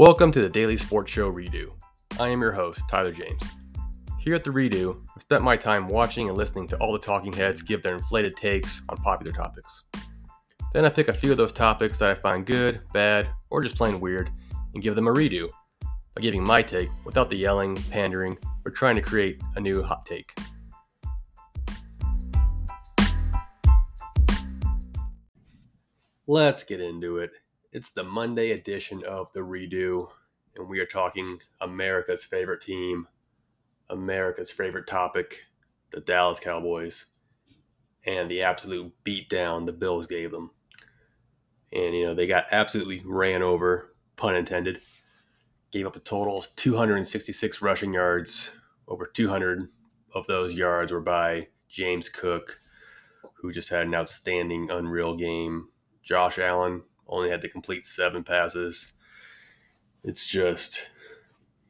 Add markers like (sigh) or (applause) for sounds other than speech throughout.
Welcome to the Daily Sports Show Redo. I am your host, Tyler James. Here at the Redo, I've spent my time watching and listening to all the talking heads give their inflated takes on popular topics. Then I pick a few of those topics that I find good, bad, or just plain weird and give them a redo by giving my take without the yelling, pandering, or trying to create a new hot take. Let's get into it. It's the Monday edition of the Redo, and we are talking America's favorite team, America's favorite topic, the Dallas Cowboys, and the absolute beatdown the Bills gave them. And, you know, they got absolutely ran over, pun intended. Gave up a total of 266 rushing yards. Over 200 of those yards were by James Cook, who just had an outstanding, unreal game. Josh Allen only had to complete seven passes. It's just,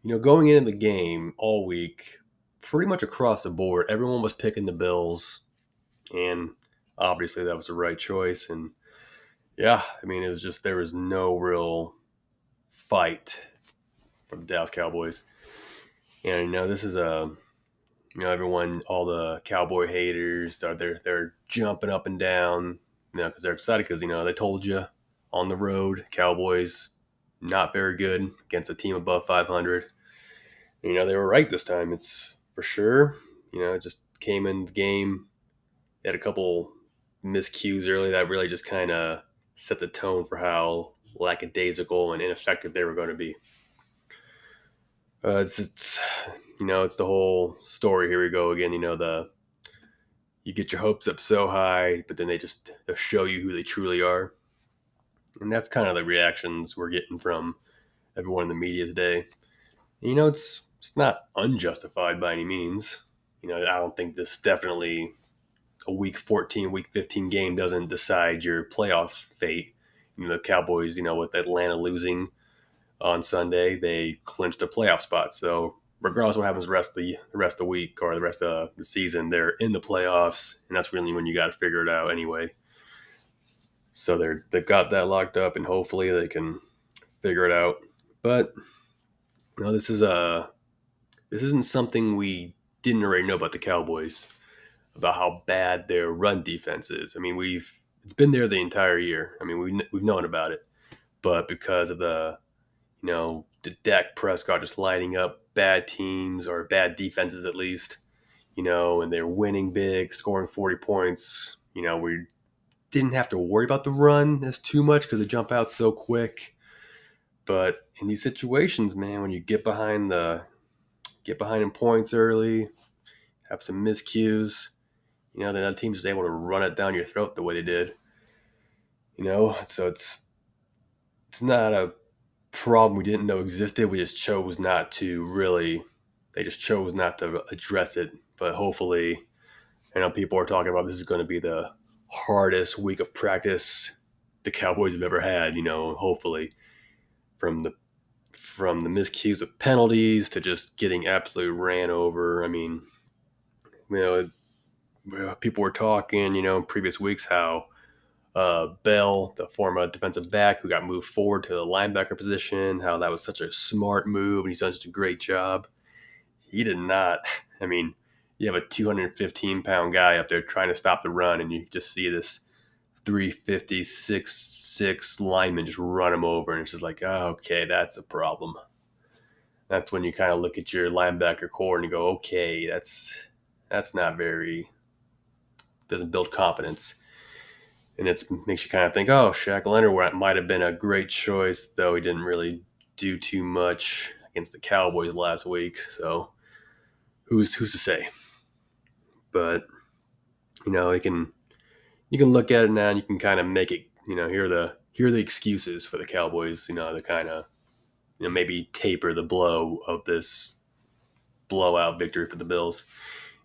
you know, going into the game all week, pretty much across the board, everyone was picking the Bills, and obviously that was the right choice. And yeah, I mean, it was just there was no real fight for the Dallas Cowboys. And you know, this is a you know everyone, all the Cowboy haters, are they're they're jumping up and down, you know, because they're excited because you know they told you on the road, Cowboys not very good against a team above 500. You know, they were right this time. It's for sure. You know, it just came in the game. They had a couple miscues early that really just kind of set the tone for how lackadaisical and ineffective they were going to be. Uh, it's, it's, you know, it's the whole story. Here we go again. You know, the you get your hopes up so high, but then they just show you who they truly are and that's kind of the reactions we're getting from everyone in the media today. And, you know, it's it's not unjustified by any means. You know, I don't think this definitely a week 14, week 15 game doesn't decide your playoff fate. You know, the Cowboys, you know, with Atlanta losing on Sunday, they clinched a playoff spot. So regardless of what happens the rest of the, the rest of the week or the rest of the season, they're in the playoffs, and that's really when you got to figure it out anyway. So they're they've got that locked up, and hopefully they can figure it out. But you know, this is a this isn't something we didn't already know about the Cowboys about how bad their run defense is. I mean, we've it's been there the entire year. I mean, we we've known about it, but because of the you know the Dak Prescott just lighting up bad teams or bad defenses at least, you know, and they're winning big, scoring forty points. You know, we didn't have to worry about the run as too much because they jump out so quick. But in these situations, man, when you get behind the get behind in points early, have some miscues, you know, then the team's just able to run it down your throat the way they did. You know, so it's it's not a problem we didn't know existed. We just chose not to really. They just chose not to address it. But hopefully, I know people are talking about this is going to be the hardest week of practice the Cowboys have ever had. You know, hopefully from the from the miscues of penalties to just getting absolutely ran over. I mean, you know, people were talking, you know, in previous weeks how uh, Bell, the former defensive back who got moved forward to the linebacker position, how that was such a smart move and he's done such a great job. He did not. (laughs) I mean, you have a 215 pound guy up there trying to stop the run, and you just see this 350 six six lineman just run him over, and it's just like, oh, okay, that's a problem. That's when you kind of look at your linebacker core and you go, okay, that's that's not very doesn't build confidence, and it makes you kind of think, oh, Shaq Leonard might have been a great choice, though he didn't really do too much against the Cowboys last week, so who's who's to say? But you know, you can you can look at it now and you can kind of make it. You know, here are the here are the excuses for the Cowboys. You know, to kind of you know maybe taper the blow of this blowout victory for the Bills.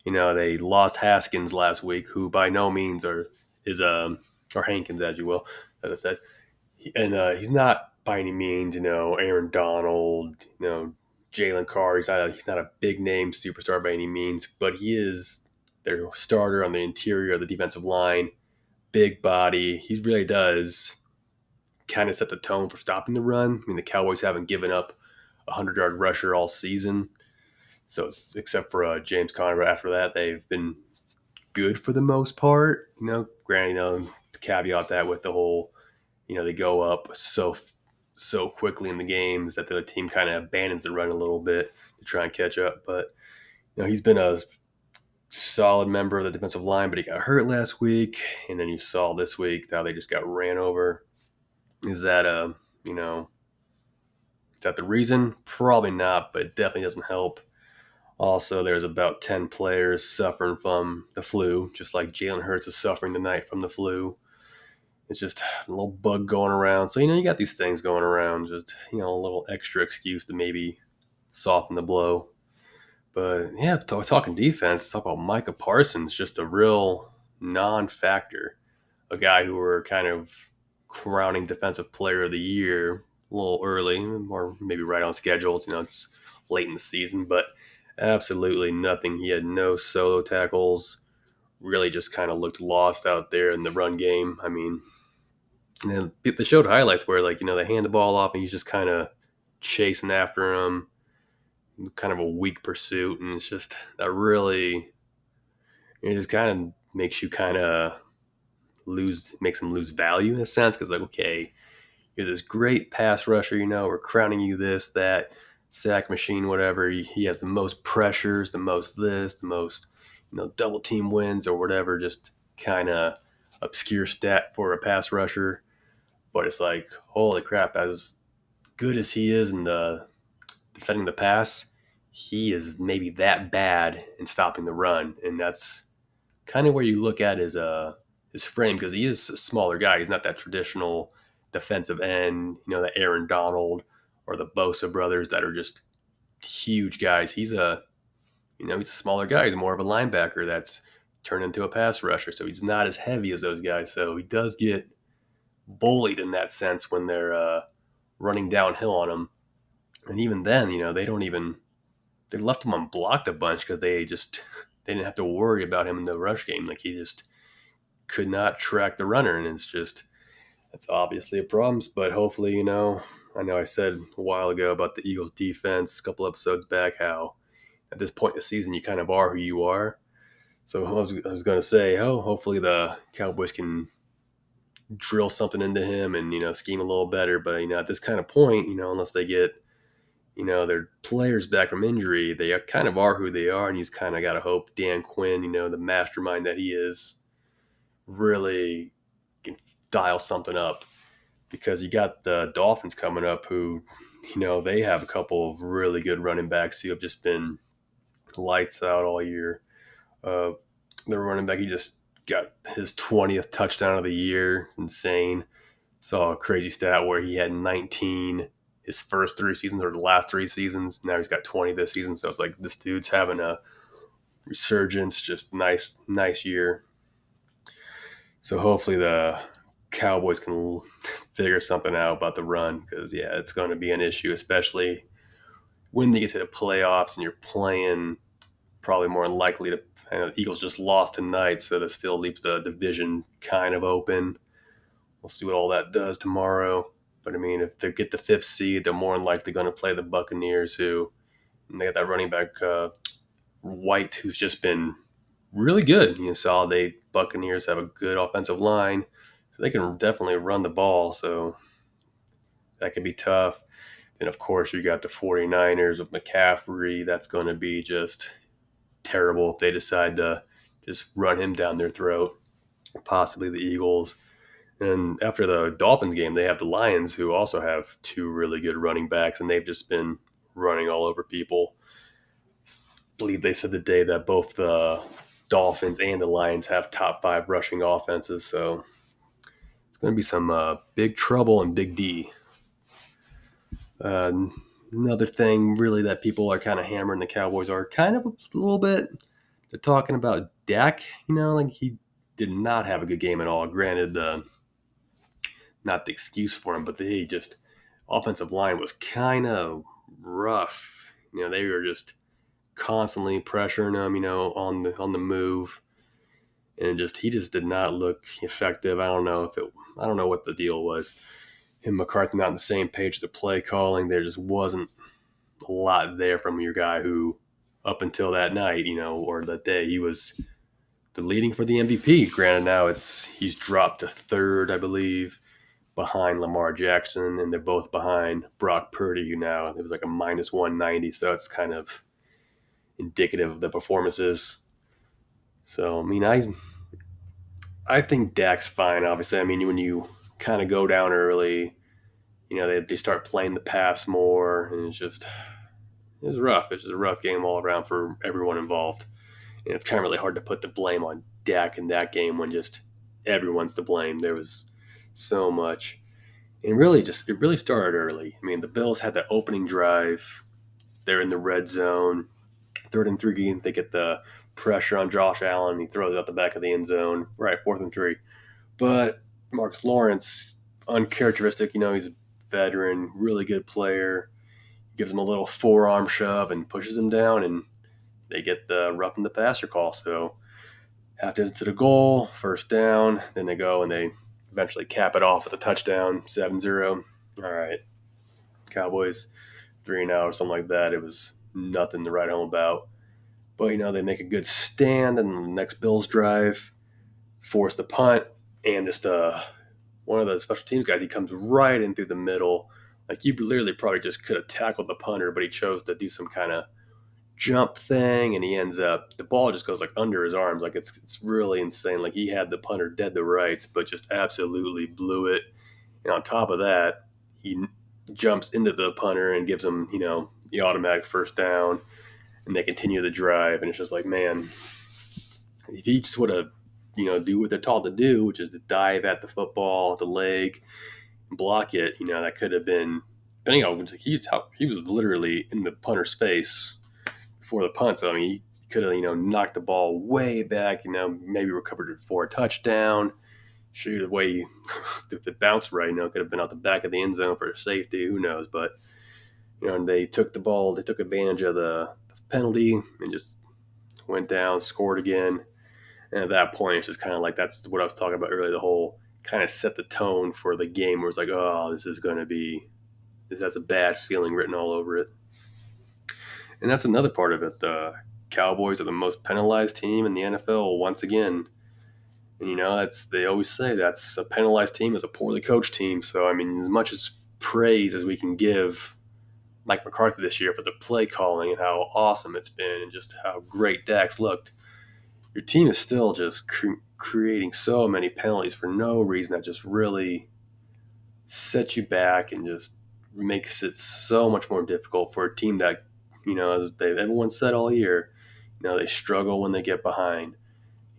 You know, they lost Haskins last week, who by no means are is um or Hankins as you will, as I said, and uh, he's not by any means you know Aaron Donald, you know Jalen Carr. He's not a, he's not a big name superstar by any means, but he is their starter on the interior of the defensive line, big body. He really does kind of set the tone for stopping the run. I mean, the Cowboys haven't given up a hundred yard rusher all season, so except for uh, James Conner. After that, they've been good for the most part. You know, granted, you know, caveat that with the whole, you know, they go up so so quickly in the games that the team kind of abandons the run a little bit to try and catch up. But you know, he's been a solid member of the defensive line, but he got hurt last week, and then you saw this week how they just got ran over. Is that a uh, you know? Is that the reason? Probably not, but it definitely doesn't help. Also, there's about 10 players suffering from the flu, just like Jalen Hurts is suffering tonight from the flu. It's just a little bug going around. So, you know, you got these things going around, just, you know, a little extra excuse to maybe soften the blow. But yeah, talking defense, talk about Micah Parsons, just a real non factor. A guy who we're kind of crowning defensive player of the year a little early, or maybe right on schedule. You know, it's late in the season, but absolutely nothing. He had no solo tackles. Really, just kind of looked lost out there in the run game. I mean, and they showed highlights where, like, you know, they hand the ball off and he's just kind of chasing after him, kind of a weak pursuit, and it's just that really, it just kind of makes you kind of lose, makes him lose value in a sense because, like, okay, you're this great pass rusher, you know, we're crowning you this, that sack machine, whatever. He, he has the most pressures, the most this, the most, you know, double team wins or whatever, just kind of obscure stat for a pass rusher. But it's like, holy crap, as good as he is in the defending the pass, he is maybe that bad in stopping the run. And that's kind of where you look at his uh his frame because he is a smaller guy. He's not that traditional defensive end, you know, the Aaron Donald or the Bosa brothers that are just huge guys. He's a, you know, he's a smaller guy. He's more of a linebacker that's turned into a pass rusher. So he's not as heavy as those guys. So he does get bullied in that sense when they're uh, running downhill on him. And even then, you know, they don't even, they left him unblocked a bunch because they just, they didn't have to worry about him in the rush game. Like he just could not track the runner. And it's just, it's obviously a problem. But hopefully, you know, I know I said a while ago about the Eagles defense, a couple episodes back, how at this point in the season you kind of are who you are. So I was, I was going to say, oh, hopefully the Cowboys can drill something into him and you know scheme a little better. But you know at this kind of point, you know unless they get you know their players back from injury, they kind of are who they are, and you just kind of got to hope Dan Quinn, you know the mastermind that he is, really can dial something up because you got the Dolphins coming up, who, you know, they have a couple of really good running backs who have just been lights out all year. Uh, the running back, he just got his 20th touchdown of the year. It's insane. Saw a crazy stat where he had 19 his first three seasons or the last three seasons. Now he's got 20 this season. So it's like this dude's having a resurgence. Just nice, nice year. So hopefully the Cowboys can figure something out about the run because yeah, it's going to be an issue, especially when they get to the playoffs and you're playing probably more likely to. the Eagles just lost tonight, so that still leaves the division kind of open. We'll see what all that does tomorrow. But I mean, if they get the fifth seed, they're more than likely going to play the Buccaneers, who they got that running back uh, White, who's just been really good. You know, saw they Buccaneers have a good offensive line so they can definitely run the ball. So that could be tough. Then, of course, you got the 49ers with McCaffrey. That's going to be just terrible if they decide to just run him down their throat. Possibly the Eagles. And after the Dolphins game, they have the Lions, who also have two really good running backs, and they've just been running all over people. I believe they said the day that both the Dolphins and the Lions have top five rushing offenses. So it's going to be some uh, big trouble and big D. Uh, another thing, really, that people are kind of hammering the Cowboys are kind of a little bit. They're talking about Dak. You know, like he did not have a good game at all. Granted, the not the excuse for him, but the just offensive line was kind of rough. You know, they were just constantly pressuring him. You know, on the on the move, and just he just did not look effective. I don't know if it I don't know what the deal was. him McCarthy not on the same page with the play calling. There just wasn't a lot there from your guy who, up until that night, you know, or that day, he was the leading for the MVP. Granted, now it's he's dropped to third, I believe, behind Lamar Jackson, and they're both behind Brock Purdy, who now it was like a minus one ninety. So it's kind of indicative of the performances. So I mean, I I think Dak's fine. Obviously, I mean when you kind of go down early, you know they they start playing the pass more, and it's just it's rough. It's just a rough game all around for everyone involved. And it's kind of really hard to put the blame on Dak in that game when just everyone's to blame. There was so much. And really just it really started early. I mean, the Bills had that opening drive. They're in the red zone. Third and three, they get the pressure on Josh Allen. He throws it out the back of the end zone. Right, fourth and three. But Marcus Lawrence, uncharacteristic, you know, he's a veteran, really good player. Gives him a little forearm shove and pushes him down, and they get the rough in the passer call. So half distance to the goal, first down. Then they go and they eventually cap it off with a touchdown, 7 0. All right. Cowboys, three and out or something like that. It was nothing to write home about. But, you know, they make a good stand, and the next Bills drive, force the punt, and just uh, one of the special teams guys, he comes right in through the middle. Like, you literally probably just could have tackled the punter, but he chose to do some kind of jump thing and he ends up the ball just goes like under his arms. Like it's it's really insane. Like he had the punter dead to rights but just absolutely blew it. And on top of that he jumps into the punter and gives him you know the automatic first down. And they continue the drive and it's just like man if he just would have you know do what they're taught to do which is to dive at the football the leg block it you know that could have been depending on he, he was literally in the punter's face before the punt. So I mean, he could have you know knocked the ball way back. You know, maybe recovered it for a touchdown. Shoot the way (laughs) if it bounced right, you could have been out the back of the end zone for a safety. Who knows? But you know, they took the ball. They took advantage of the penalty and just went down, scored again. And at that point, it's just kind of like that's what I was talking about earlier. The whole kind of set the tone for the game where it's like, oh, this is going to be, this has a bad feeling written all over it. And that's another part of it. The Cowboys are the most penalized team in the NFL once again. And you know, that's they always say that's a penalized team is a poorly coached team. So I mean, as much as praise as we can give Mike McCarthy this year for the play calling and how awesome it's been and just how great Dak's looked, your team is still just cre- creating so many penalties for no reason that just really sets you back and just makes it so much more difficult for a team that you know, as they've everyone said all year, you know, they struggle when they get behind.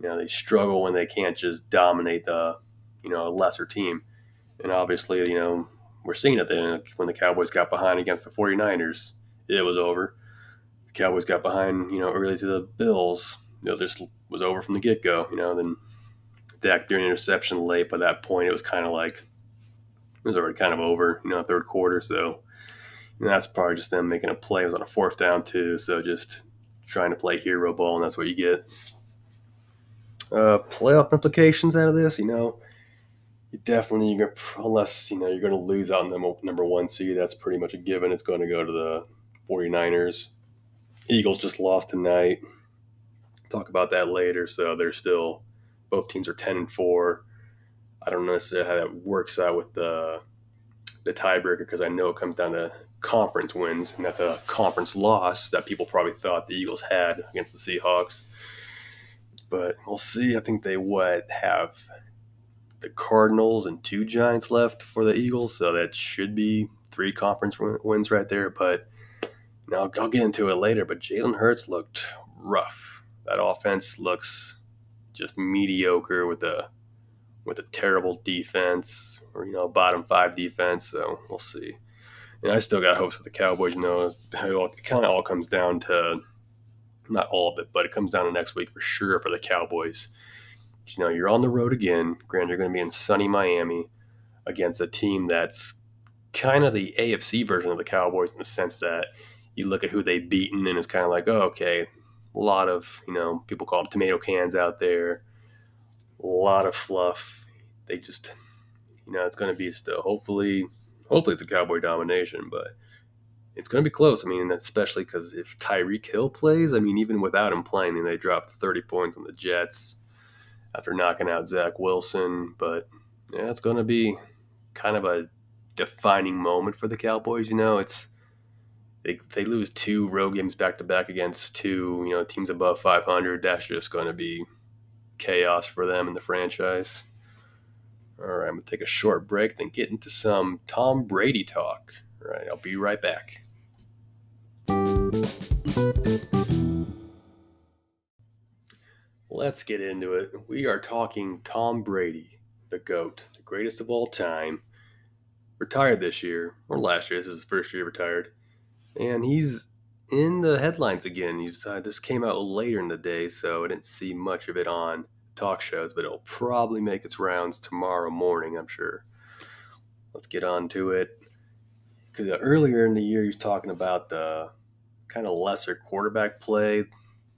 You know, they struggle when they can't just dominate the, you know, a lesser team. And obviously, you know, we're seeing it then when the Cowboys got behind against the 49ers, it was over. The Cowboys got behind, you know, early to the Bills. You know, this was over from the get go. You know, then Dak threw an interception late. By that point, it was kind of like it was already kind of over. You know, third quarter. So and that's probably just them making a play. It was on a fourth down too, so just trying to play hero ball, and that's what you get. Uh, playoff implications out of this, you know, you definitely you're gonna, unless you know you're going to lose out in the number one seed. That's pretty much a given. It's going to go to the 49ers. Eagles just lost tonight. Talk about that later. So they're still both teams are 10 and four. I don't know necessarily how that works out with the the tiebreaker because I know it comes down to conference wins, and that's a conference loss that people probably thought the Eagles had against the Seahawks. But we'll see. I think they what have the Cardinals and two Giants left for the Eagles, so that should be three conference wins right there. But now I'll, I'll get into it later. But Jalen Hurts looked rough. That offense looks just mediocre with a with a terrible defense or you know bottom five defense. So we'll see and I still got hopes for the Cowboys. You know, it kind of all comes down to not all of it, but it comes down to next week for sure for the Cowboys. You know, you're on the road again. Grant, you're going to be in sunny Miami against a team that's kind of the AFC version of the Cowboys in the sense that you look at who they've beaten and it's kind of like, oh, okay, a lot of, you know, people call them tomato cans out there, lot of fluff. They just You know, it's going to be still hopefully, hopefully it's a Cowboy domination, but it's going to be close. I mean, especially because if Tyreek Hill plays, I mean, even without him playing, they dropped 30 points on the Jets after knocking out Zach Wilson. But yeah, it's going to be kind of a defining moment for the Cowboys. You know, it's they, they lose two road games back to back against two you know teams above 500. That's just going to be chaos for them in the franchise. All right, I'm gonna take a short break, then get into some Tom Brady talk. All right, I'll be right back. Let's get into it. We are talking Tom Brady, the GOAT, the greatest of all time. Retired this year, or last year. This is his first year retired. And he's in the headlines again. Uh, this came out later in the day, so I didn't see much of it on talk shows, but it'll probably make its rounds tomorrow morning, I'm sure. Let's get on to it. Because uh, earlier in the year, he was talking about the kind of lesser quarterback play,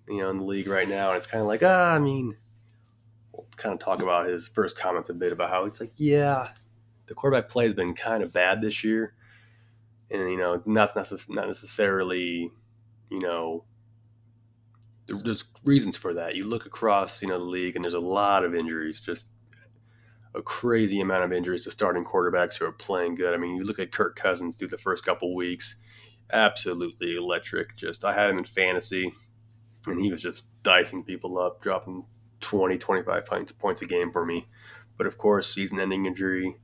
you know, in the league right now. And it's kind of like, ah, I mean, we'll kind of talk about his first comments a bit about how it's like, yeah, the quarterback play has been kind of bad this year. And, you know, that's not necessarily, you know, there's reasons for that. You look across, you know, the league, and there's a lot of injuries, just a crazy amount of injuries to starting quarterbacks who are playing good. I mean, you look at Kirk Cousins through the first couple weeks, absolutely electric. Just I had him in fantasy, and he was just dicing people up, dropping 20, 25 points, points a game for me. But of course, season-ending injury,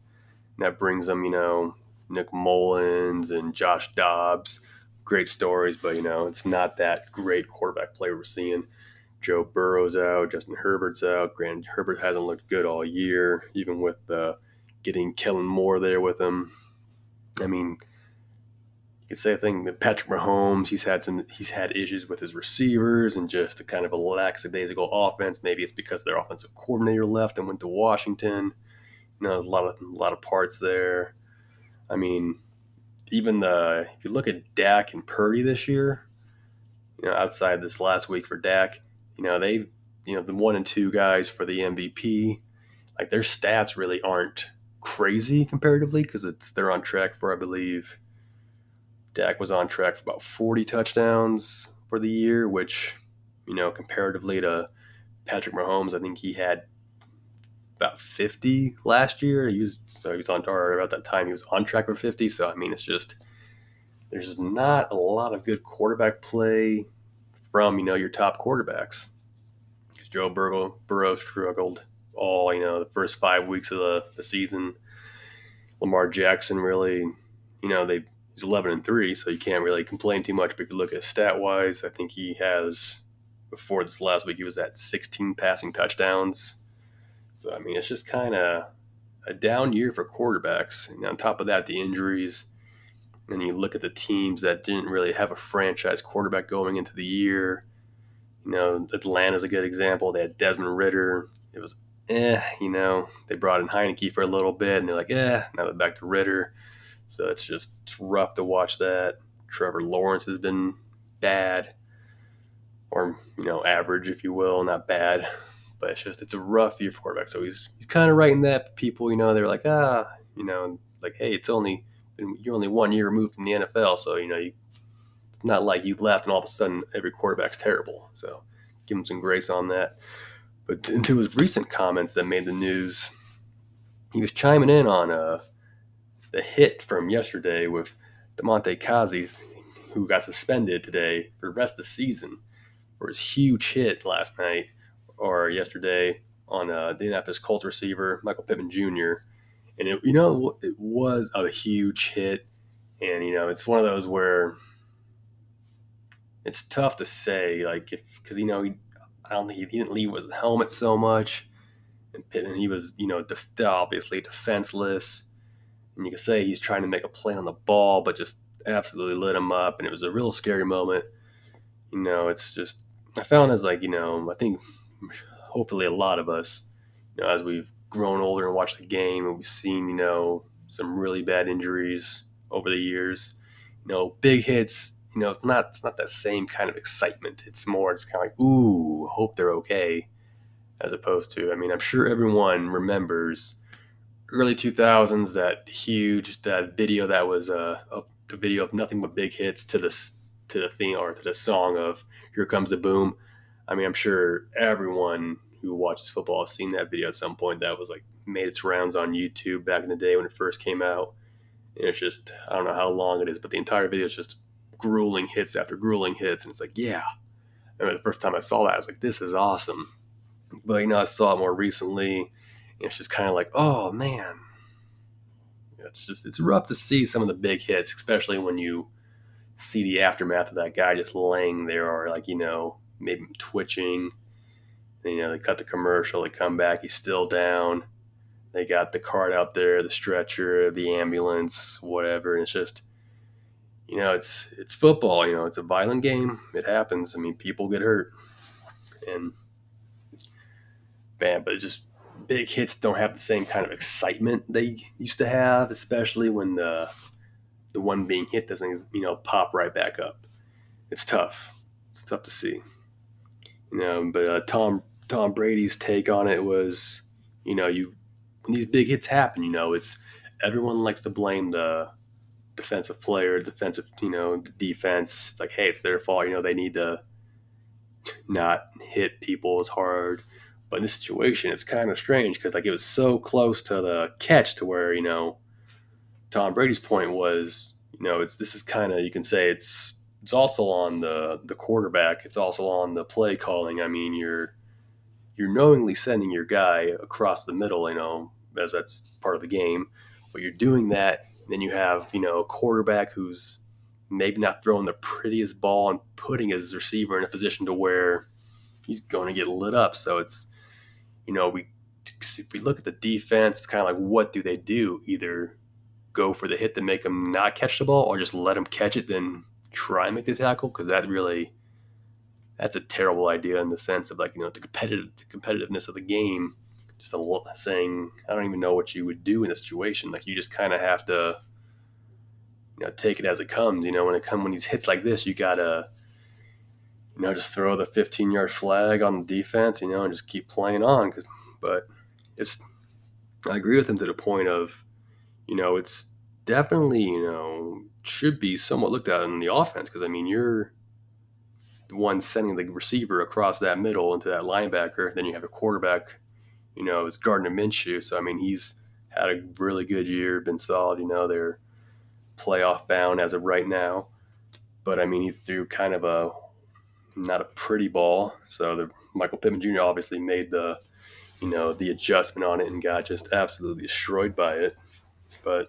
that brings them, you know, Nick Mullens and Josh Dobbs great stories, but you know, it's not that great quarterback play we're seeing. Joe Burrow's out, Justin Herbert's out. Grant Herbert hasn't looked good all year, even with uh, getting Kellen Moore there with him. I mean, you could say a thing. Patrick Mahomes, he's had some, he's had issues with his receivers and just a kind of a lackadaisical offense. Maybe it's because their offensive coordinator left and went to Washington. You know, there's a lot of a lot of parts there. I mean, even the if you look at Dak and Purdy this year, you know, outside this last week for Dak, you know, they've you know, the one and two guys for the MVP, like their stats really aren't crazy comparatively because it's they're on track for I believe Dak was on track for about 40 touchdowns for the year, which, you know, comparatively to Patrick Mahomes, I think he had about 50 last year. He was so he was on or about that time he was on track for 50. So I mean, it's just there's not a lot of good quarterback play from you know your top quarterbacks. Because Joe Burrow Burrow struggled all you know the first five weeks of the, the season. Lamar Jackson really, you know, they he's 11 and three, so you can't really complain too much. But if you look at stat wise, I think he has before this last week he was at 16 passing touchdowns so I mean, it's just kind of a down year for quarterbacks. And on top of that, the injuries. And you look at the teams that didn't really have a franchise quarterback going into the year. You know, Atlanta's a good example. They had Desmond Ridder. It was eh, you know, they brought in Heinicke for a little bit, and they're like, eh, now they're back to Ritter. So it's just it's rough to watch that. Trevor Lawrence has been bad, or you know, average, if you will, not bad but it's just it's a rough year for quarterback. So he's he's kind of writing that people, you know, they're like ah, you know, like hey, it's only you're only one year removed from the NFL, so you know you, it's not like you left and all of a sudden every quarterback's terrible. So give him some grace on that. But into his recent comments that made the news, he was chiming in on uh, the hit from yesterday with Damontae Kazee, who got suspended today for the rest of the season for his huge hit last night or yesterday on uh, the Indianapolis Colts receiver Michael Pittman Jr. And it, you know it was a huge hit, and you know it's one of those where it's tough to say like if because you know he, I don't think he, didn't leave his helmet so much, and Pittman he was you know def- obviously defenseless, and you can say he's trying to make a play on the ball, but just absolutely lit him up, and it was a real scary moment. You know, it's just I found as like you know I think hopefully a lot of us, you know, as we've grown older and watched the game and we've seen, you know, some really bad injuries over the years. You know, big hits, you know, it's not it's not that same kind of excitement. It's more it's kind of like, ooh, hope they're okay. As opposed to, I mean, I'm sure everyone remembers early 2000s, that huge that video that was uh, a, a video of nothing but big hits to the to the theme or to the song of "Here Comes the Boom." I mean, I'm sure everyone who watches football has seen that video at some point. That was like made its rounds on YouTube back in the day when it first came out. And it's just I don't know how long it is, but the entire video is just grueling hits after grueling hits, and it's like, yeah. I remember the first time I saw that, I was like, this is awesome. But you know, I saw it more recently, and it's just kind of like, oh man, it's just it's rough to see some of the big hits, especially when you see the aftermath of that guy just laying there, or like you know maybe twitching. You know, they cut the commercial, they come back, he's still down. They got the cart out there, the stretcher, the ambulance, whatever. And it's just, you know, it's it's football. You know, it's a violent game. It happens. I mean, people get hurt, and bam. But just big hits don't have the same kind of excitement they used to have, especially when the the one being hit doesn't, you know, pop right back up. It's tough. It's tough to see. You know, but uh, Tom Tom Brady's take on it was, you know, you when these big hits happen, you know, it's everyone likes to blame the defensive player, defensive, you know, the defense. It's like, hey, it's their fault. You know, they need to not hit people as hard. But in this situation, it's kind of strange because like it was so close to the catch to where you know, Tom Brady's point was, you know, it's this is kind of you can say it's it's also on the the quarterback. It's also on the play calling. I mean, you're you're knowingly sending your guy across the middle, you know, as that's part of the game. But you're doing that, then you have, you know, a quarterback who's maybe not throwing the prettiest ball and putting his receiver in a position to where he's going to get lit up. So it's, you know, we if we look at the defense, it's kind of like what do they do? Either go for the hit to make them not catch the ball, or just let them catch it, then try and make the tackle because that really that's a terrible idea in the sense of like you know the competitive the competitiveness of the game. Just a, saying I don't even know what you would do in a situation like you just kind of have to you know take it as it comes. You know when it come when these hits like this, you gotta you know just throw the 15 yard flag on the defense. You know and just keep playing on. But it's I agree with him to the point of you know it's definitely you know should be somewhat looked at in the offense because I mean you're the one sending the receiver across that middle into that linebacker. Then you have a quarterback, you know, it's Gardner Minshew. So I mean, he's had a really good year, been solid. You know, they're playoff bound as of right now. But I mean, he threw kind of a not a pretty ball. So the Michael Pittman Jr. obviously made the you know the adjustment on it and got just absolutely destroyed by it. But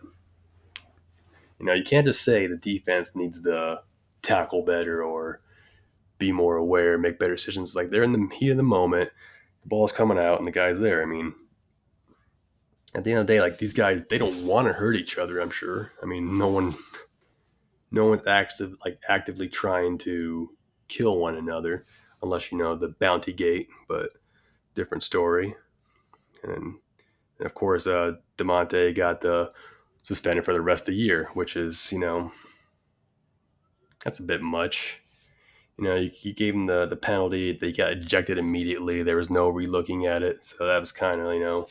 you know, you can't just say the defense needs to tackle better or be more aware, make better decisions. Like they're in the heat of the moment, the ball's coming out, and the guy's there. I mean, at the end of the day, like these guys, they don't want to hurt each other. I'm sure. I mean, no one, no one's active like actively trying to kill one another, unless you know the Bounty Gate. But different story. And, and of course, uh, Damontae got the suspended for the rest of the year, which is you know that's a bit much you know, you, you gave him the, the penalty. They got ejected immediately. There was no relooking at it. So that was kind of, you know,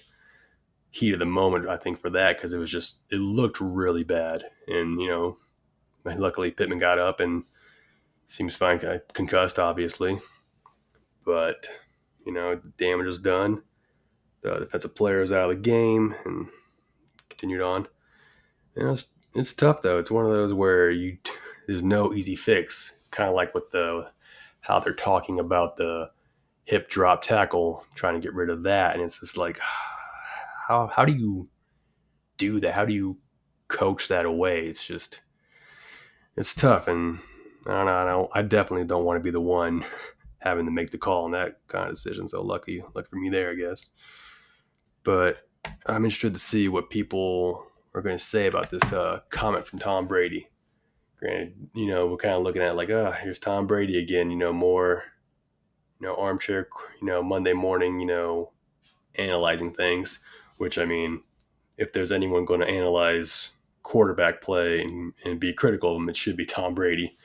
heat of the moment, I think, for that because it was just, it looked really bad. And, you know, luckily Pittman got up and seems fine, concussed, obviously. But, you know, damage was done. The defensive player is out of the game and continued on. You know, it's, it's tough, though. It's one of those where you, there's no easy fix It's kind of like with the how they're talking about the hip drop tackle, trying to get rid of that, and it's just like (sighs) how how do you do that? How do you coach that away? It's just it's tough, and I don't know. I, don't, I definitely don't want to be the one (laughs) having to make the call on that kind of decision. So lucky, lucky for me there, I guess. But I'm interested to see what people are going to say about this uh, comment from Tom Brady. Granted, you know, we're kind of looking at like, oh, here's Tom Brady again, you know, more, you know, armchair, you know, Monday morning, you know, analyzing things, which I mean, if there's anyone going to analyze quarterback play and, and be critical of him, it should be Tom Brady.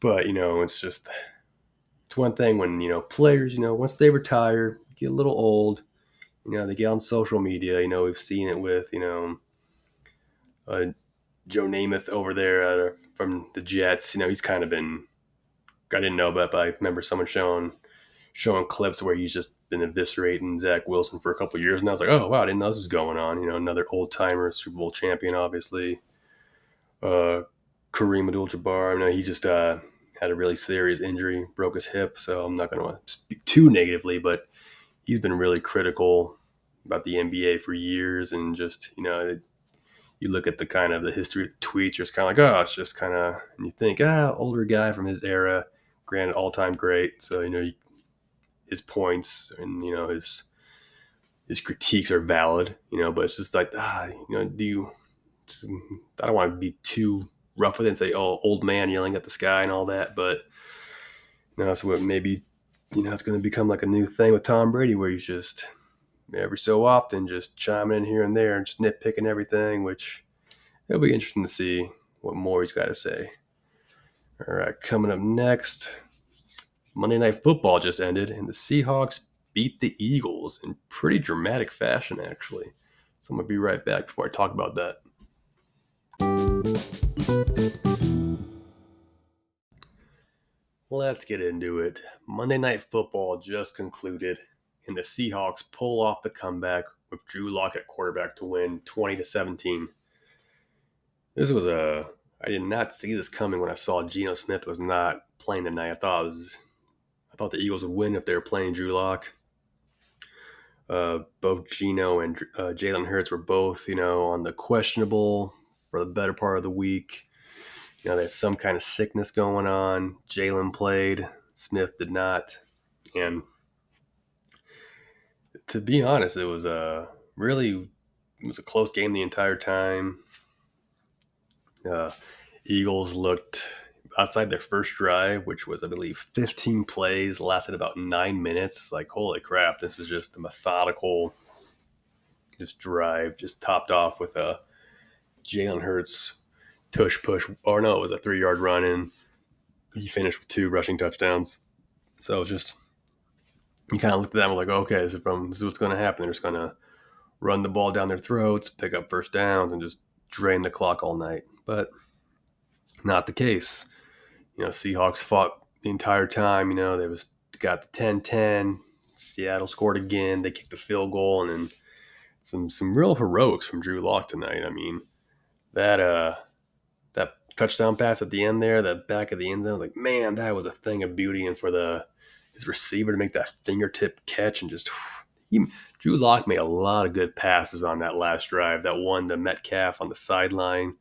But, you know, it's just, it's one thing when, you know, players, you know, once they retire, get a little old, you know, they get on social media. You know, we've seen it with, you know, uh, Joe Namath over there uh, from the Jets. You know, he's kind of been, I didn't know about, but I remember someone showing showing clips where he's just been eviscerating Zach Wilson for a couple years. And I was like, oh, wow, I didn't know this was going on. You know, another old timer, Super Bowl champion, obviously. Uh, Kareem Abdul Jabbar, I know he just uh, had a really serious injury, broke his hip. So I'm not going to speak too negatively, but he's been really critical about the NBA for years. And just, you know, you look at the kind of the history of the tweets, you're just kind of like, oh, it's just kind of, and you think, ah, older guy from his era, granted, all time great. So, you know, his points and you know his his critiques are valid, you know, but it's just like ah, you know, do you? Just, I don't want to be too rough with it and say, oh, old man yelling at the sky and all that, but you know, that's what maybe you know it's going to become like a new thing with Tom Brady, where he's just every so often just chiming in here and there and just nitpicking everything, which it'll be interesting to see what more he's got to say. All right, coming up next, Monday Night Football just ended, and the Seahawks beat the Eagles in pretty dramatic fashion, actually. So I'm going to be right back before I talk about that. Let's get into it. Monday Night Football just concluded, and the Seahawks pull off the comeback with Drew Lock at quarterback to win 20 to 17. This was a I did not see this coming when I saw Geno Smith was not playing tonight. I thought was I thought the Eagles would win if they were playing Drew Lock. Uh, both Geno and uh, Jalen Hurts were both, you know, on the questionable for the better part of the week. You know, there's some kind of sickness going on. Jalen played, Smith did not, and to be honest, it was a really it was a close game the entire time. Uh, Eagles looked outside their first drive, which was I believe 15 plays, lasted about nine minutes. It's like holy crap, this was just a methodical, just drive, just topped off with a Jalen Hurts tush push, or no, it was a three yard run, and he finished with two rushing touchdowns. So it was just you kind of looked at them like, okay, this is from this is what's going to happen. They're just going to run the ball down their throats, pick up first downs, and just drain the clock all night. But not the case you know, Seahawks fought the entire time. You know, they was got the 10-10. Seattle scored again. They kicked the field goal, and then some some real heroics from Drew Lock tonight. I mean, that uh that touchdown pass at the end there, the back of the end zone, like man, that was a thing of beauty. And for the his receiver to make that fingertip catch and just he, Drew Lock made a lot of good passes on that last drive. That one to Metcalf on the sideline,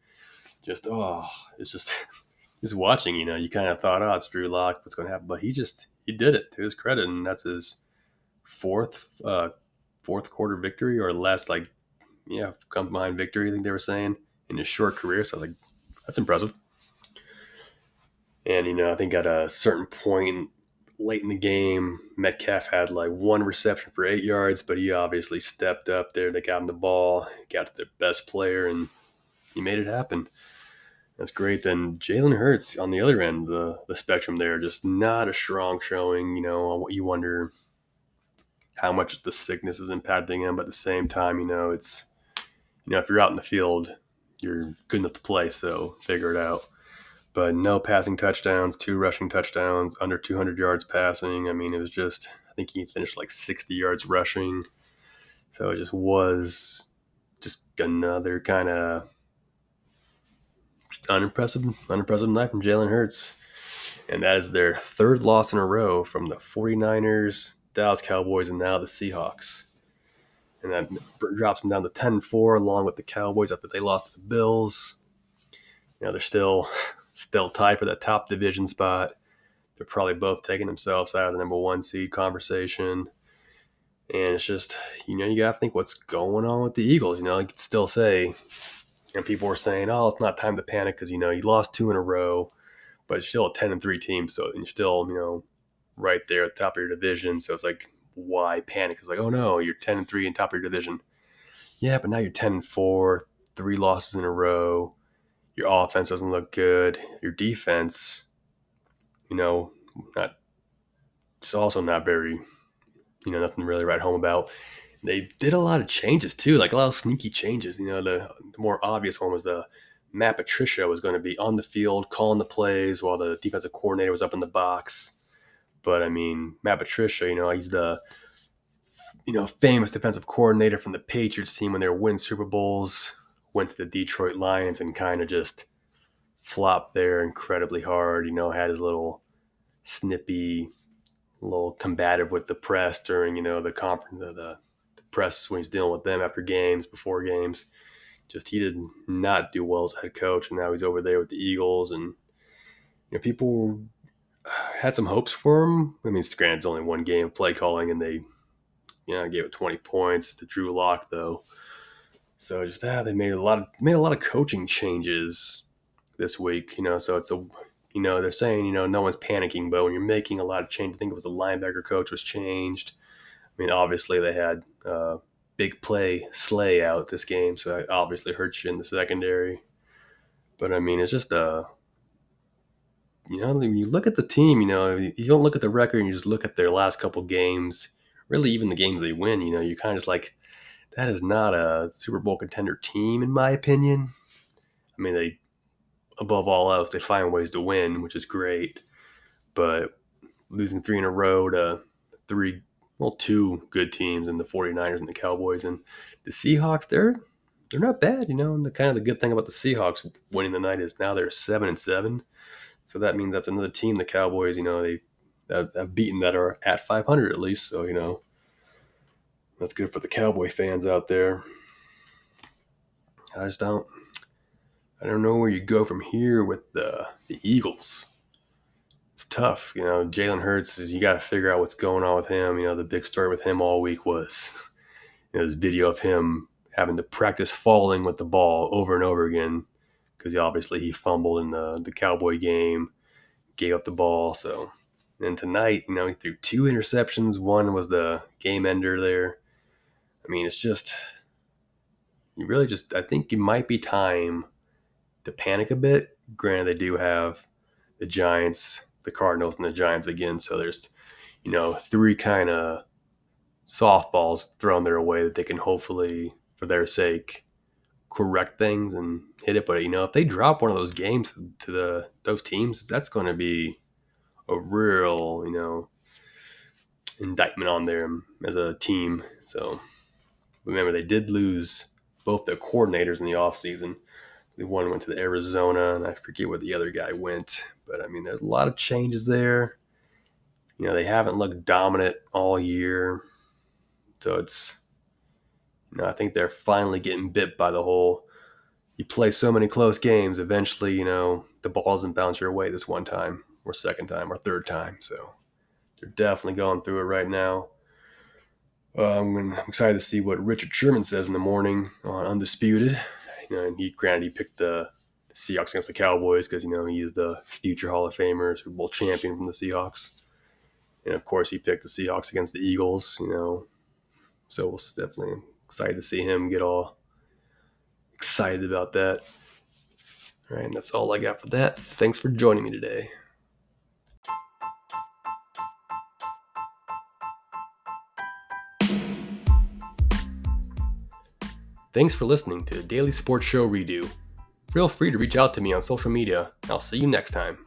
just oh, it's just (laughs) just watching, you know, you kind of thought, oh, it's Drew Lock, what's going to happen? But he just he did it to his credit, and that's his fourth uh, fourth quarter victory or last like yeah come behind victory. I think they were saying in his short career. So I was like, that's impressive. And you know, I think at a certain point late in the game, Metcalf had like one reception for eight yards, but he obviously stepped up there. They got him the ball, got their best player, and he made it happen. That's great. Then Jalen Hurts on the other end the the spectrum there, just not a strong showing. You know, you wonder how much the sickness is impacting him, but at the same time, you know, it's you know if you're out in the field, you're good enough to play, so figure it out. But no passing touchdowns, two rushing touchdowns, under 200 yards passing. I mean, it was just I think he finished like 60 yards rushing. So it just was just another kind of unimpressive, unimpressive night from Jalen Hurts. And that is their third loss in a row from the 49ers, Dallas Cowboys, and now the Seahawks. And that drops them down to 10 4 along with the Cowboys after they lost to the Bills. You know, they're still still tied for that top division spot. They're probably both taking themselves out of the number one seed conversation. And it's just, you know, you got to think what's going on with the Eagles. You know, you could still say and people were saying, "Oh, it's not time to panic because you know you lost two in a row, but it's still a ten and three team, so you're still you know right there at the top of your division. So it's like, why panic? It's like, oh no, you're ten and three in top of your division. Yeah, but now you're ten and four, three losses in a row. Your offense doesn't look good. Your defense, you know, not. It's also not very, you know, nothing really right home about. they did a lot of changes too, like a lot of sneaky changes. You know, the, the more obvious one was the Matt Patricia was going to be on the field calling the plays while the defensive coordinator was up in the box. But I mean, Matt Patricia, you know, he's the you know famous defensive coordinator from the Patriots team when they were winning Super Bowls. Went to the Detroit Lions and kind of just flopped there incredibly hard. You know, had his little snippy, little combative with the press during you know the conference, the, the press when he's dealing with them after games, before games. Just he did not do well as head coach, and now he's over there with the Eagles, and you know people (sighs) had some hopes for him. I mean, granted, only one game play calling, and they you know gave it twenty points to Drew Lock though. So just ah, they made a lot of made a lot of coaching changes this week. You know, so it's a you know they're saying you know no one's panicking, but when you're making a lot of change, I think it was the linebacker coach was changed. I mean, obviously they had uh, big play Slay out this game, so that obviously hurts you in the secondary. But I mean, it's just a uh, you know when you look at the team, you know you don't look at the record and you just look at their last couple games. Really, even the games they win, you know, you're kind of just like, that is not a Super Bowl contender team, in my opinion. I mean, they above all else, they find ways to win, which is great. But losing three in a row to three well, two good teams and the 49ers and the Cowboys and the Seahawks, they're they're not bad, you know. And the kind of the good thing about the Seahawks winning the night is now they're seven and seven. So that means that's another team, the Cowboys, you know, they have beaten that are at 500 at least. So, you know, that's good for the Cowboy fans out there. I just don't, I don't know where you go from here with the, the Eagles it's tough. You know, Jalen Hurts is you got to figure out what's going on with him. You know, the big story with him all week was (laughs) you know, this video of him having to practice falling with the ball over and over again because obviously he fumbled in the the Cowboy game, gave up the ball. So, and tonight, you know, he threw two interceptions. One was the game ender there. I mean, it's just you really just I think it might be time to panic a bit. Granted, they do have the Giants the Cardinals and the Giants again. So there's, you know, three kind of softballs thrown their way that they can hopefully, for their sake, correct things and hit it. But you know, if they drop one of those games to the those teams, that's going to be a real, you know, indictment on them as a team. So remember, they did lose both their coordinators in the offseason. The one went to the Arizona, and I forget where the other guy went. But I mean, there's a lot of changes there. You know, they haven't looked dominant all year. So it's, you know, I think they're finally getting bit by the whole you play so many close games, eventually, you know, the ball doesn't bounce your way this one time, or second time, or third time. So they're definitely going through it right now. Uh, I'm excited to see what Richard Sherman says in the morning on Undisputed. You know, and he granted he picked the Seahawks against the Cowboys because you know he is the future Hall of Famer, Super Bowl champion from the Seahawks, and of course he picked the Seahawks against the Eagles. You know, so we'll definitely excited to see him get all excited about that. All right, and that's all I got for that. Thanks for joining me today. Thanks for listening to the Daily Sports Show Redo. Feel free to reach out to me on social media. I'll see you next time.